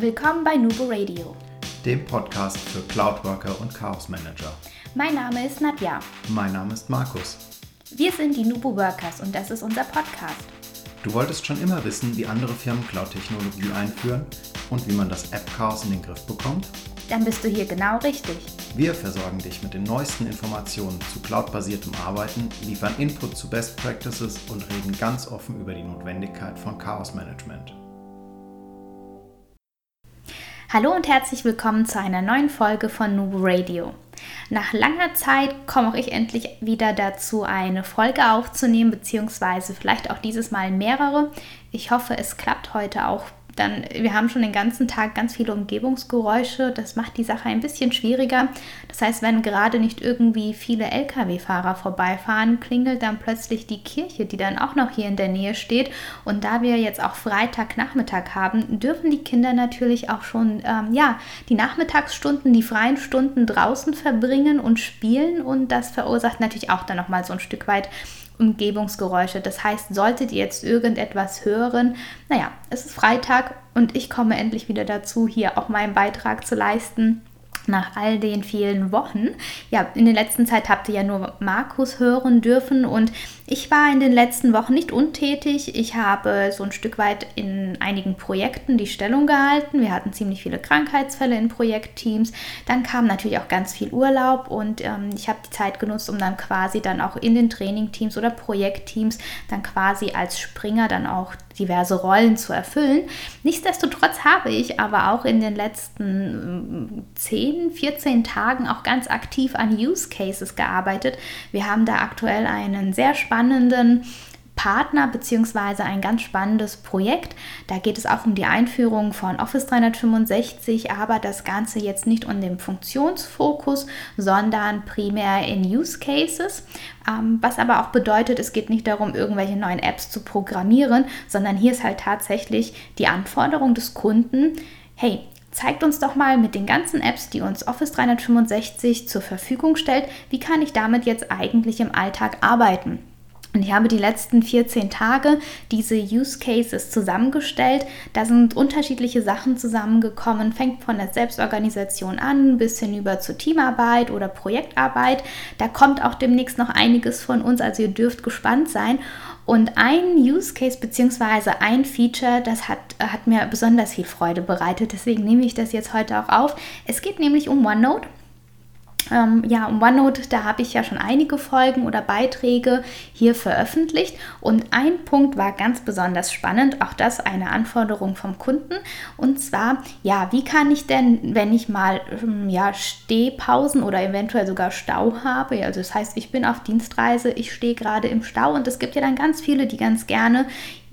Willkommen bei Nubo Radio, dem Podcast für Cloudworker und Chaos Manager. Mein Name ist Nadja. Mein Name ist Markus. Wir sind die Nubo Workers und das ist unser Podcast. Du wolltest schon immer wissen, wie andere Firmen Cloud-Technologie einführen und wie man das App-Chaos in den Griff bekommt? Dann bist du hier genau richtig. Wir versorgen dich mit den neuesten Informationen zu cloudbasiertem Arbeiten, liefern Input zu Best Practices und reden ganz offen über die Notwendigkeit von Chaos Management. Hallo und herzlich willkommen zu einer neuen Folge von Nubo Radio. Nach langer Zeit komme ich endlich wieder dazu, eine Folge aufzunehmen, beziehungsweise vielleicht auch dieses Mal mehrere. Ich hoffe, es klappt heute auch dann, wir haben schon den ganzen Tag ganz viele Umgebungsgeräusche. Das macht die Sache ein bisschen schwieriger. Das heißt, wenn gerade nicht irgendwie viele Lkw-Fahrer vorbeifahren, klingelt dann plötzlich die Kirche, die dann auch noch hier in der Nähe steht. Und da wir jetzt auch Freitagnachmittag haben, dürfen die Kinder natürlich auch schon, ähm, ja, die Nachmittagsstunden, die freien Stunden draußen verbringen und spielen. Und das verursacht natürlich auch dann nochmal so ein Stück weit Umgebungsgeräusche. Das heißt, solltet ihr jetzt irgendetwas hören, naja, es ist Freitag und ich komme endlich wieder dazu, hier auch meinen Beitrag zu leisten nach all den vielen Wochen. Ja, in der letzten Zeit habt ihr ja nur Markus hören dürfen und ich war in den letzten Wochen nicht untätig. Ich habe so ein Stück weit in einigen Projekten die Stellung gehalten. Wir hatten ziemlich viele Krankheitsfälle in Projektteams. Dann kam natürlich auch ganz viel Urlaub und ähm, ich habe die Zeit genutzt, um dann quasi dann auch in den Trainingteams oder Projektteams dann quasi als Springer dann auch diverse Rollen zu erfüllen. Nichtsdestotrotz habe ich aber auch in den letzten 10, mm, 14 Tagen auch ganz aktiv an Use Cases gearbeitet. Wir haben da aktuell einen sehr spannenden Partner bzw. ein ganz spannendes Projekt. Da geht es auch um die Einführung von Office 365, aber das Ganze jetzt nicht um den Funktionsfokus, sondern primär in Use Cases. Ähm, was aber auch bedeutet, es geht nicht darum, irgendwelche neuen Apps zu programmieren, sondern hier ist halt tatsächlich die Anforderung des Kunden, hey, Zeigt uns doch mal mit den ganzen Apps, die uns Office 365 zur Verfügung stellt, wie kann ich damit jetzt eigentlich im Alltag arbeiten? Und ich habe die letzten 14 Tage diese Use Cases zusammengestellt. Da sind unterschiedliche Sachen zusammengekommen, fängt von der Selbstorganisation an bis hin über zur Teamarbeit oder Projektarbeit. Da kommt auch demnächst noch einiges von uns, also ihr dürft gespannt sein. Und ein Use Case bzw. ein Feature, das hat, hat mir besonders viel Freude bereitet. Deswegen nehme ich das jetzt heute auch auf. Es geht nämlich um OneNote. Ähm, ja, um OneNote, da habe ich ja schon einige Folgen oder Beiträge hier veröffentlicht. Und ein Punkt war ganz besonders spannend, auch das eine Anforderung vom Kunden. Und zwar, ja, wie kann ich denn, wenn ich mal ähm, ja, Stehpausen oder eventuell sogar Stau habe, also das heißt, ich bin auf Dienstreise, ich stehe gerade im Stau. Und es gibt ja dann ganz viele, die ganz gerne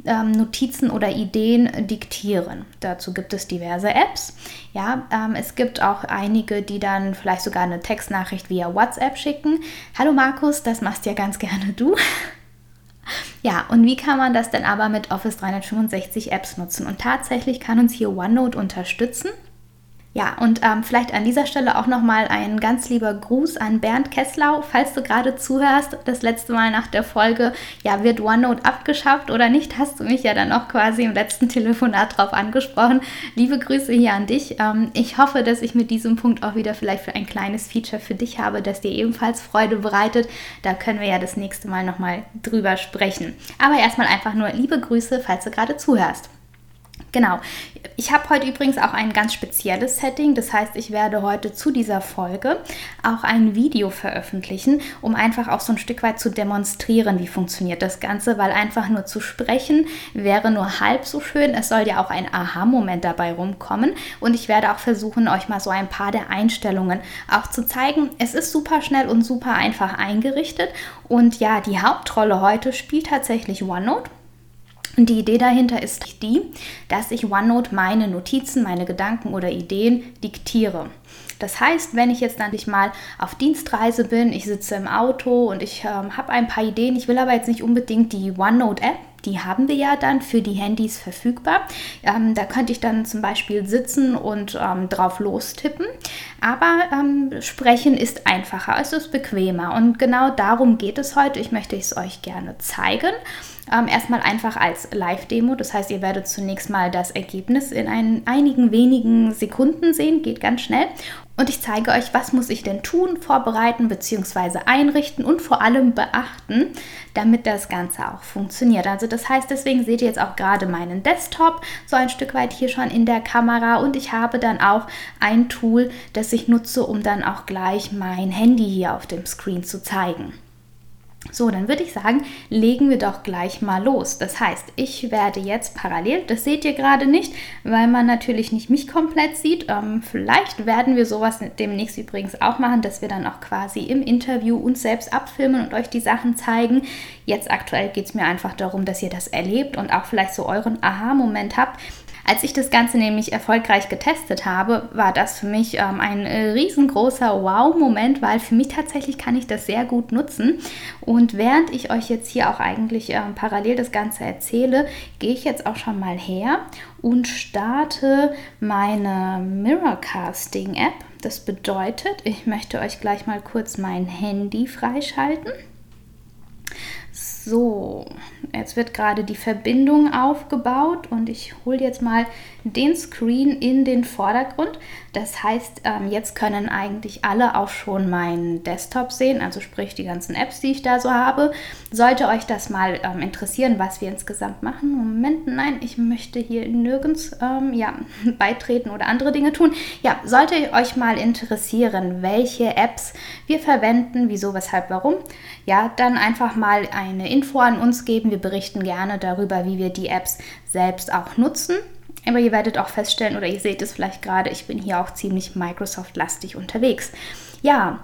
ähm, Notizen oder Ideen diktieren. Dazu gibt es diverse Apps. Ja, ähm, es gibt auch einige, die dann vielleicht sogar eine Textnachricht via WhatsApp schicken. Hallo Markus, das machst ja ganz gerne du. Ja, und wie kann man das denn aber mit Office 365 Apps nutzen? Und tatsächlich kann uns hier OneNote unterstützen. Ja, und ähm, vielleicht an dieser Stelle auch nochmal ein ganz lieber Gruß an Bernd Kesslau, falls du gerade zuhörst. Das letzte Mal nach der Folge, ja, wird OneNote abgeschafft oder nicht? Hast du mich ja dann auch quasi im letzten Telefonat drauf angesprochen. Liebe Grüße hier an dich. Ähm, ich hoffe, dass ich mit diesem Punkt auch wieder vielleicht für ein kleines Feature für dich habe, das dir ebenfalls Freude bereitet. Da können wir ja das nächste Mal nochmal drüber sprechen. Aber erstmal einfach nur liebe Grüße, falls du gerade zuhörst. Genau. Ich habe heute übrigens auch ein ganz spezielles Setting. Das heißt, ich werde heute zu dieser Folge auch ein Video veröffentlichen, um einfach auch so ein Stück weit zu demonstrieren, wie funktioniert das Ganze, weil einfach nur zu sprechen wäre nur halb so schön. Es soll ja auch ein Aha-Moment dabei rumkommen. Und ich werde auch versuchen, euch mal so ein paar der Einstellungen auch zu zeigen. Es ist super schnell und super einfach eingerichtet. Und ja, die Hauptrolle heute spielt tatsächlich OneNote. Und die Idee dahinter ist die, dass ich OneNote meine Notizen, meine Gedanken oder Ideen diktiere. Das heißt, wenn ich jetzt natürlich mal auf Dienstreise bin, ich sitze im Auto und ich ähm, habe ein paar Ideen, ich will aber jetzt nicht unbedingt die OneNote-App, die haben wir ja dann für die Handys verfügbar. Ähm, da könnte ich dann zum Beispiel sitzen und ähm, drauf lostippen. Aber ähm, sprechen ist einfacher, es ist bequemer und genau darum geht es heute. Ich möchte es euch gerne zeigen. Ähm, erstmal einfach als Live-Demo. Das heißt, ihr werdet zunächst mal das Ergebnis in ein, einigen wenigen Sekunden sehen, geht ganz schnell. Und ich zeige euch, was muss ich denn tun, vorbereiten bzw. einrichten und vor allem beachten, damit das Ganze auch funktioniert. Also das heißt, deswegen seht ihr jetzt auch gerade meinen Desktop so ein Stück weit hier schon in der Kamera und ich habe dann auch ein Tool, das ich nutze, um dann auch gleich mein Handy hier auf dem Screen zu zeigen. So, dann würde ich sagen, legen wir doch gleich mal los. Das heißt, ich werde jetzt parallel, das seht ihr gerade nicht, weil man natürlich nicht mich komplett sieht. Ähm, vielleicht werden wir sowas demnächst übrigens auch machen, dass wir dann auch quasi im Interview uns selbst abfilmen und euch die Sachen zeigen. Jetzt aktuell geht es mir einfach darum, dass ihr das erlebt und auch vielleicht so euren Aha-Moment habt. Als ich das Ganze nämlich erfolgreich getestet habe, war das für mich ähm, ein äh, riesengroßer Wow-Moment, weil für mich tatsächlich kann ich das sehr gut nutzen. Und während ich euch jetzt hier auch eigentlich ähm, parallel das Ganze erzähle, gehe ich jetzt auch schon mal her und starte meine Mirrorcasting-App. Das bedeutet, ich möchte euch gleich mal kurz mein Handy freischalten. So, jetzt wird gerade die Verbindung aufgebaut und ich hole jetzt mal den Screen in den Vordergrund. Das heißt, ähm, jetzt können eigentlich alle auch schon meinen Desktop sehen, also sprich die ganzen Apps, die ich da so habe. Sollte euch das mal ähm, interessieren, was wir insgesamt machen? Moment, nein, ich möchte hier nirgends ähm, ja, beitreten oder andere Dinge tun. Ja, sollte euch mal interessieren, welche Apps wir verwenden, wieso, weshalb, warum, ja, dann einfach mal eine Info an uns geben. Wir berichten gerne darüber, wie wir die Apps selbst auch nutzen. Aber ihr werdet auch feststellen, oder ihr seht es vielleicht gerade, ich bin hier auch ziemlich Microsoft-lastig unterwegs. Ja,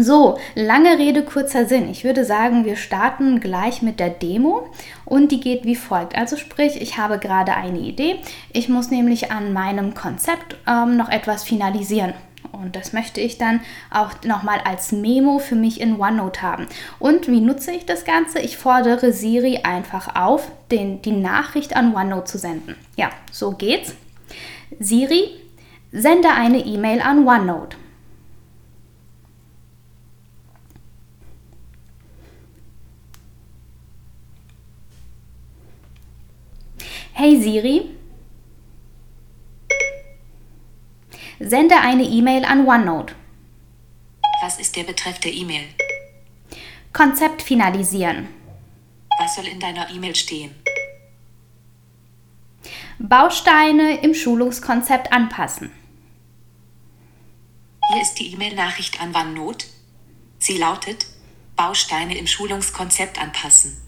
so, lange Rede, kurzer Sinn. Ich würde sagen, wir starten gleich mit der Demo und die geht wie folgt. Also sprich, ich habe gerade eine Idee. Ich muss nämlich an meinem Konzept ähm, noch etwas finalisieren. Und das möchte ich dann auch nochmal als Memo für mich in OneNote haben. Und wie nutze ich das Ganze? Ich fordere Siri einfach auf, den, die Nachricht an OneNote zu senden. Ja, so geht's. Siri, sende eine E-Mail an OneNote. Hey Siri, Sende eine E-Mail an OneNote. Was ist der Betreff der E-Mail? Konzept finalisieren. Was soll in deiner E-Mail stehen? Bausteine im Schulungskonzept anpassen. Hier ist die E-Mail-Nachricht an OneNote. Sie lautet Bausteine im Schulungskonzept anpassen.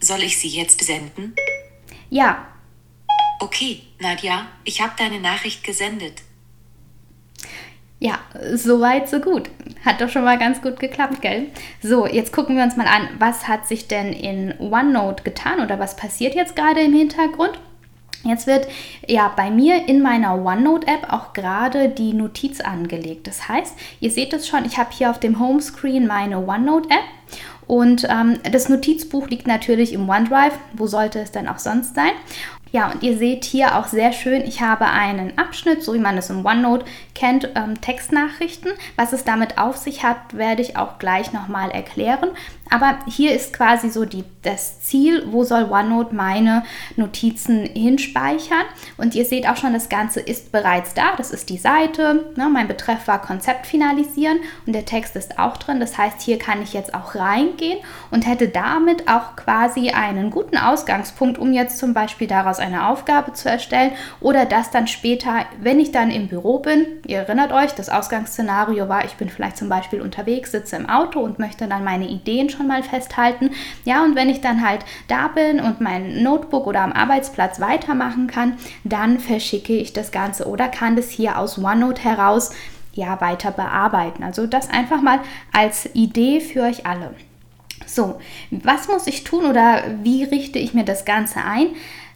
Soll ich sie jetzt senden? Ja, Okay, Nadja, ich habe deine Nachricht gesendet. Ja, so weit, so gut. Hat doch schon mal ganz gut geklappt, gell? So, jetzt gucken wir uns mal an, was hat sich denn in OneNote getan oder was passiert jetzt gerade im Hintergrund? Jetzt wird ja bei mir in meiner OneNote-App auch gerade die Notiz angelegt. Das heißt, ihr seht es schon, ich habe hier auf dem Homescreen meine OneNote-App und ähm, das Notizbuch liegt natürlich im OneDrive. Wo sollte es denn auch sonst sein? Ja, und ihr seht hier auch sehr schön, ich habe einen Abschnitt, so wie man es im OneNote kennt, ähm, Textnachrichten. Was es damit auf sich hat, werde ich auch gleich nochmal erklären. Aber hier ist quasi so die, das Ziel, wo soll OneNote meine Notizen hinspeichern. Und ihr seht auch schon, das Ganze ist bereits da. Das ist die Seite. Ne? Mein Betreff war Konzept finalisieren und der Text ist auch drin. Das heißt, hier kann ich jetzt auch reingehen und hätte damit auch quasi einen guten Ausgangspunkt, um jetzt zum Beispiel daraus eine Aufgabe zu erstellen oder das dann später, wenn ich dann im Büro bin, ihr erinnert euch, das Ausgangsszenario war, ich bin vielleicht zum Beispiel unterwegs, sitze im Auto und möchte dann meine Ideen schon mal festhalten. Ja, und wenn ich dann halt da bin und mein Notebook oder am Arbeitsplatz weitermachen kann, dann verschicke ich das Ganze oder kann das hier aus OneNote heraus ja weiter bearbeiten. Also das einfach mal als Idee für euch alle. So, was muss ich tun oder wie richte ich mir das Ganze ein?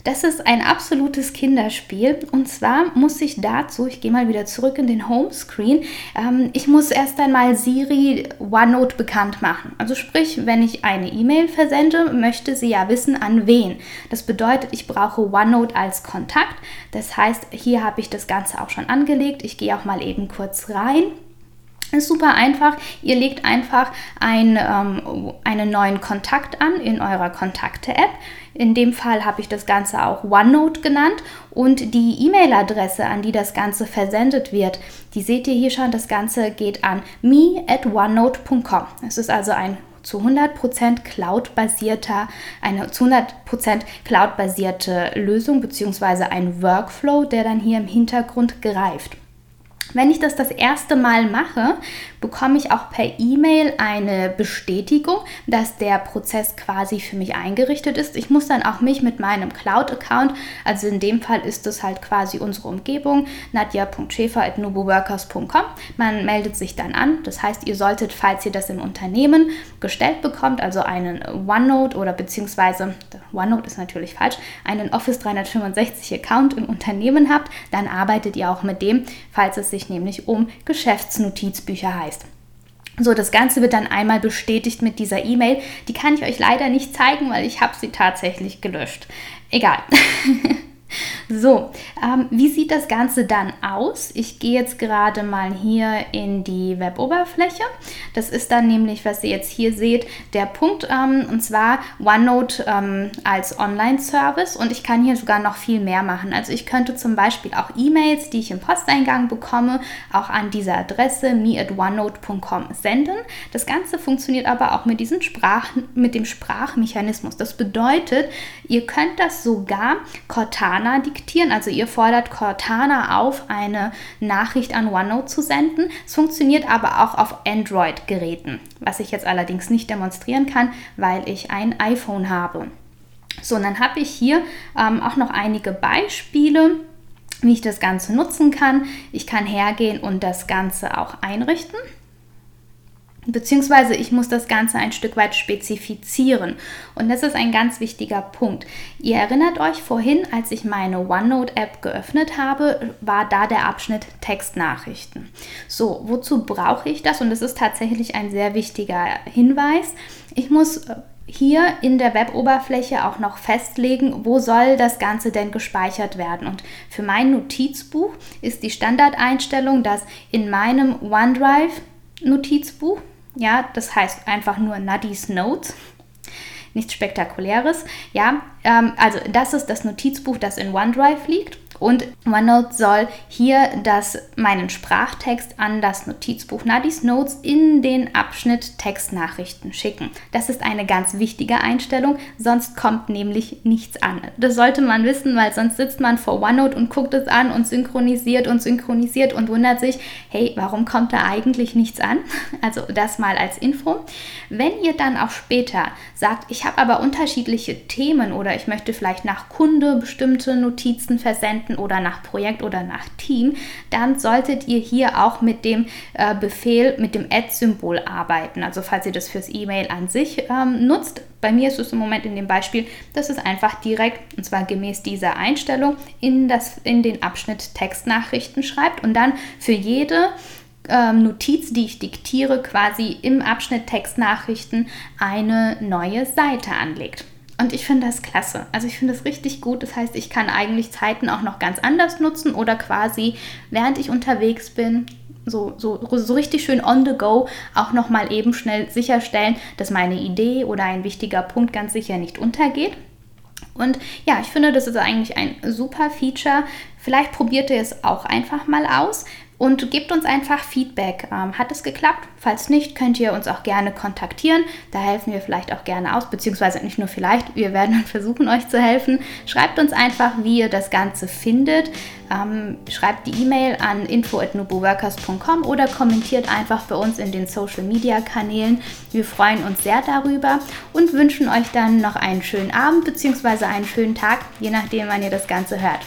Das ist ein absolutes Kinderspiel. Und zwar muss ich dazu, ich gehe mal wieder zurück in den Homescreen, ähm, ich muss erst einmal Siri OneNote bekannt machen. Also sprich, wenn ich eine E-Mail versende, möchte sie ja wissen, an wen. Das bedeutet, ich brauche OneNote als Kontakt. Das heißt, hier habe ich das Ganze auch schon angelegt. Ich gehe auch mal eben kurz rein Ist super einfach. Ihr legt einfach ein, ähm, einen neuen Kontakt an in eurer Kontakte-App. In dem Fall habe ich das Ganze auch OneNote genannt und die E-Mail-Adresse, an die das Ganze versendet wird, die seht ihr hier schon. Das Ganze geht an me at onenote.com. Es ist also ein zu 100% Cloud-basierter, eine zu 100% Cloud-basierte Lösung bzw. ein Workflow, der dann hier im Hintergrund greift. Wenn ich das das erste Mal mache, bekomme ich auch per E-Mail eine Bestätigung, dass der Prozess quasi für mich eingerichtet ist. Ich muss dann auch mich mit meinem Cloud-Account, also in dem Fall ist es halt quasi unsere Umgebung, nadja.schäfer.nuboworkers.com. Man meldet sich dann an. Das heißt, ihr solltet, falls ihr das im Unternehmen gestellt bekommt, also einen OneNote oder beziehungsweise, OneNote ist natürlich falsch, einen Office 365 Account im Unternehmen habt, dann arbeitet ihr auch mit dem, falls es sich nämlich um Geschäftsnotizbücher heißt. So, das Ganze wird dann einmal bestätigt mit dieser E-Mail. Die kann ich euch leider nicht zeigen, weil ich habe sie tatsächlich gelöscht. Egal. So, ähm, wie sieht das Ganze dann aus? Ich gehe jetzt gerade mal hier in die Web-Oberfläche. Das ist dann nämlich, was ihr jetzt hier seht, der Punkt, ähm, und zwar OneNote ähm, als Online-Service. Und ich kann hier sogar noch viel mehr machen. Also ich könnte zum Beispiel auch E-Mails, die ich im Posteingang bekomme, auch an diese Adresse me at onenote.com senden. Das Ganze funktioniert aber auch mit, diesen Sprach, mit dem Sprachmechanismus. Das bedeutet, ihr könnt das sogar Cortana Cortana diktieren. Also ihr fordert Cortana auf, eine Nachricht an OneNote zu senden. Es funktioniert aber auch auf Android-Geräten, was ich jetzt allerdings nicht demonstrieren kann, weil ich ein iPhone habe. So, und dann habe ich hier ähm, auch noch einige Beispiele wie ich das Ganze nutzen kann. Ich kann hergehen und das Ganze auch einrichten beziehungsweise ich muss das Ganze ein Stück weit spezifizieren. Und das ist ein ganz wichtiger Punkt. Ihr erinnert euch vorhin, als ich meine OneNote-App geöffnet habe, war da der Abschnitt Textnachrichten. So, wozu brauche ich das? Und das ist tatsächlich ein sehr wichtiger Hinweis. Ich muss äh, hier in der Web-Oberfläche auch noch festlegen, wo soll das Ganze denn gespeichert werden. Und für mein Notizbuch ist die Standardeinstellung, dass in meinem OneDrive Notizbuch ja, das heißt einfach nur Nuddy's Notes. Nichts Spektakuläres. Ja, ähm, also das ist das Notizbuch, das in OneDrive liegt. Und OneNote soll hier das, meinen Sprachtext an das Notizbuch Nadis Notes in den Abschnitt Textnachrichten schicken. Das ist eine ganz wichtige Einstellung, sonst kommt nämlich nichts an. Das sollte man wissen, weil sonst sitzt man vor OneNote und guckt es an und synchronisiert und synchronisiert und wundert sich, hey, warum kommt da eigentlich nichts an? Also das mal als Info. Wenn ihr dann auch später sagt, ich habe aber unterschiedliche Themen oder ich möchte vielleicht nach Kunde bestimmte Notizen versenden, Projekten oder nach Projekt oder nach Team, dann solltet ihr hier auch mit dem äh, Befehl, mit dem Add-Symbol arbeiten. Also falls ihr das fürs E-Mail an sich ähm, nutzt. Bei mir ist es im Moment in dem Beispiel, dass es einfach direkt, und zwar gemäß dieser Einstellung, in, das, in den Abschnitt Textnachrichten schreibt und dann für jede ähm, Notiz, die ich diktiere, quasi im Abschnitt Textnachrichten eine neue Seite anlegt. Und ich finde das klasse. Also ich finde das richtig gut. Das heißt, ich kann eigentlich Zeiten auch noch ganz anders nutzen oder quasi, während ich unterwegs bin, so, so, so richtig schön on the go auch nochmal eben schnell sicherstellen, dass meine Idee oder ein wichtiger Punkt ganz sicher nicht untergeht. Und ja, ich finde, das ist eigentlich ein super Feature. Vielleicht probiert ihr es auch einfach mal aus und gebt uns einfach Feedback. Ähm, hat es geklappt? Falls nicht, könnt ihr uns auch gerne kontaktieren. Da helfen wir vielleicht auch gerne aus, beziehungsweise nicht nur vielleicht, wir werden versuchen, euch zu helfen. Schreibt uns einfach, wie ihr das Ganze findet. Ähm, schreibt die E-Mail an info.nuboworkers.com oder kommentiert einfach bei uns in den Social Media Kanälen. Wir freuen uns sehr darüber und wünschen euch dann noch einen schönen Abend bzw. einen schönen Tag, je nachdem, wann ihr das Ganze hört.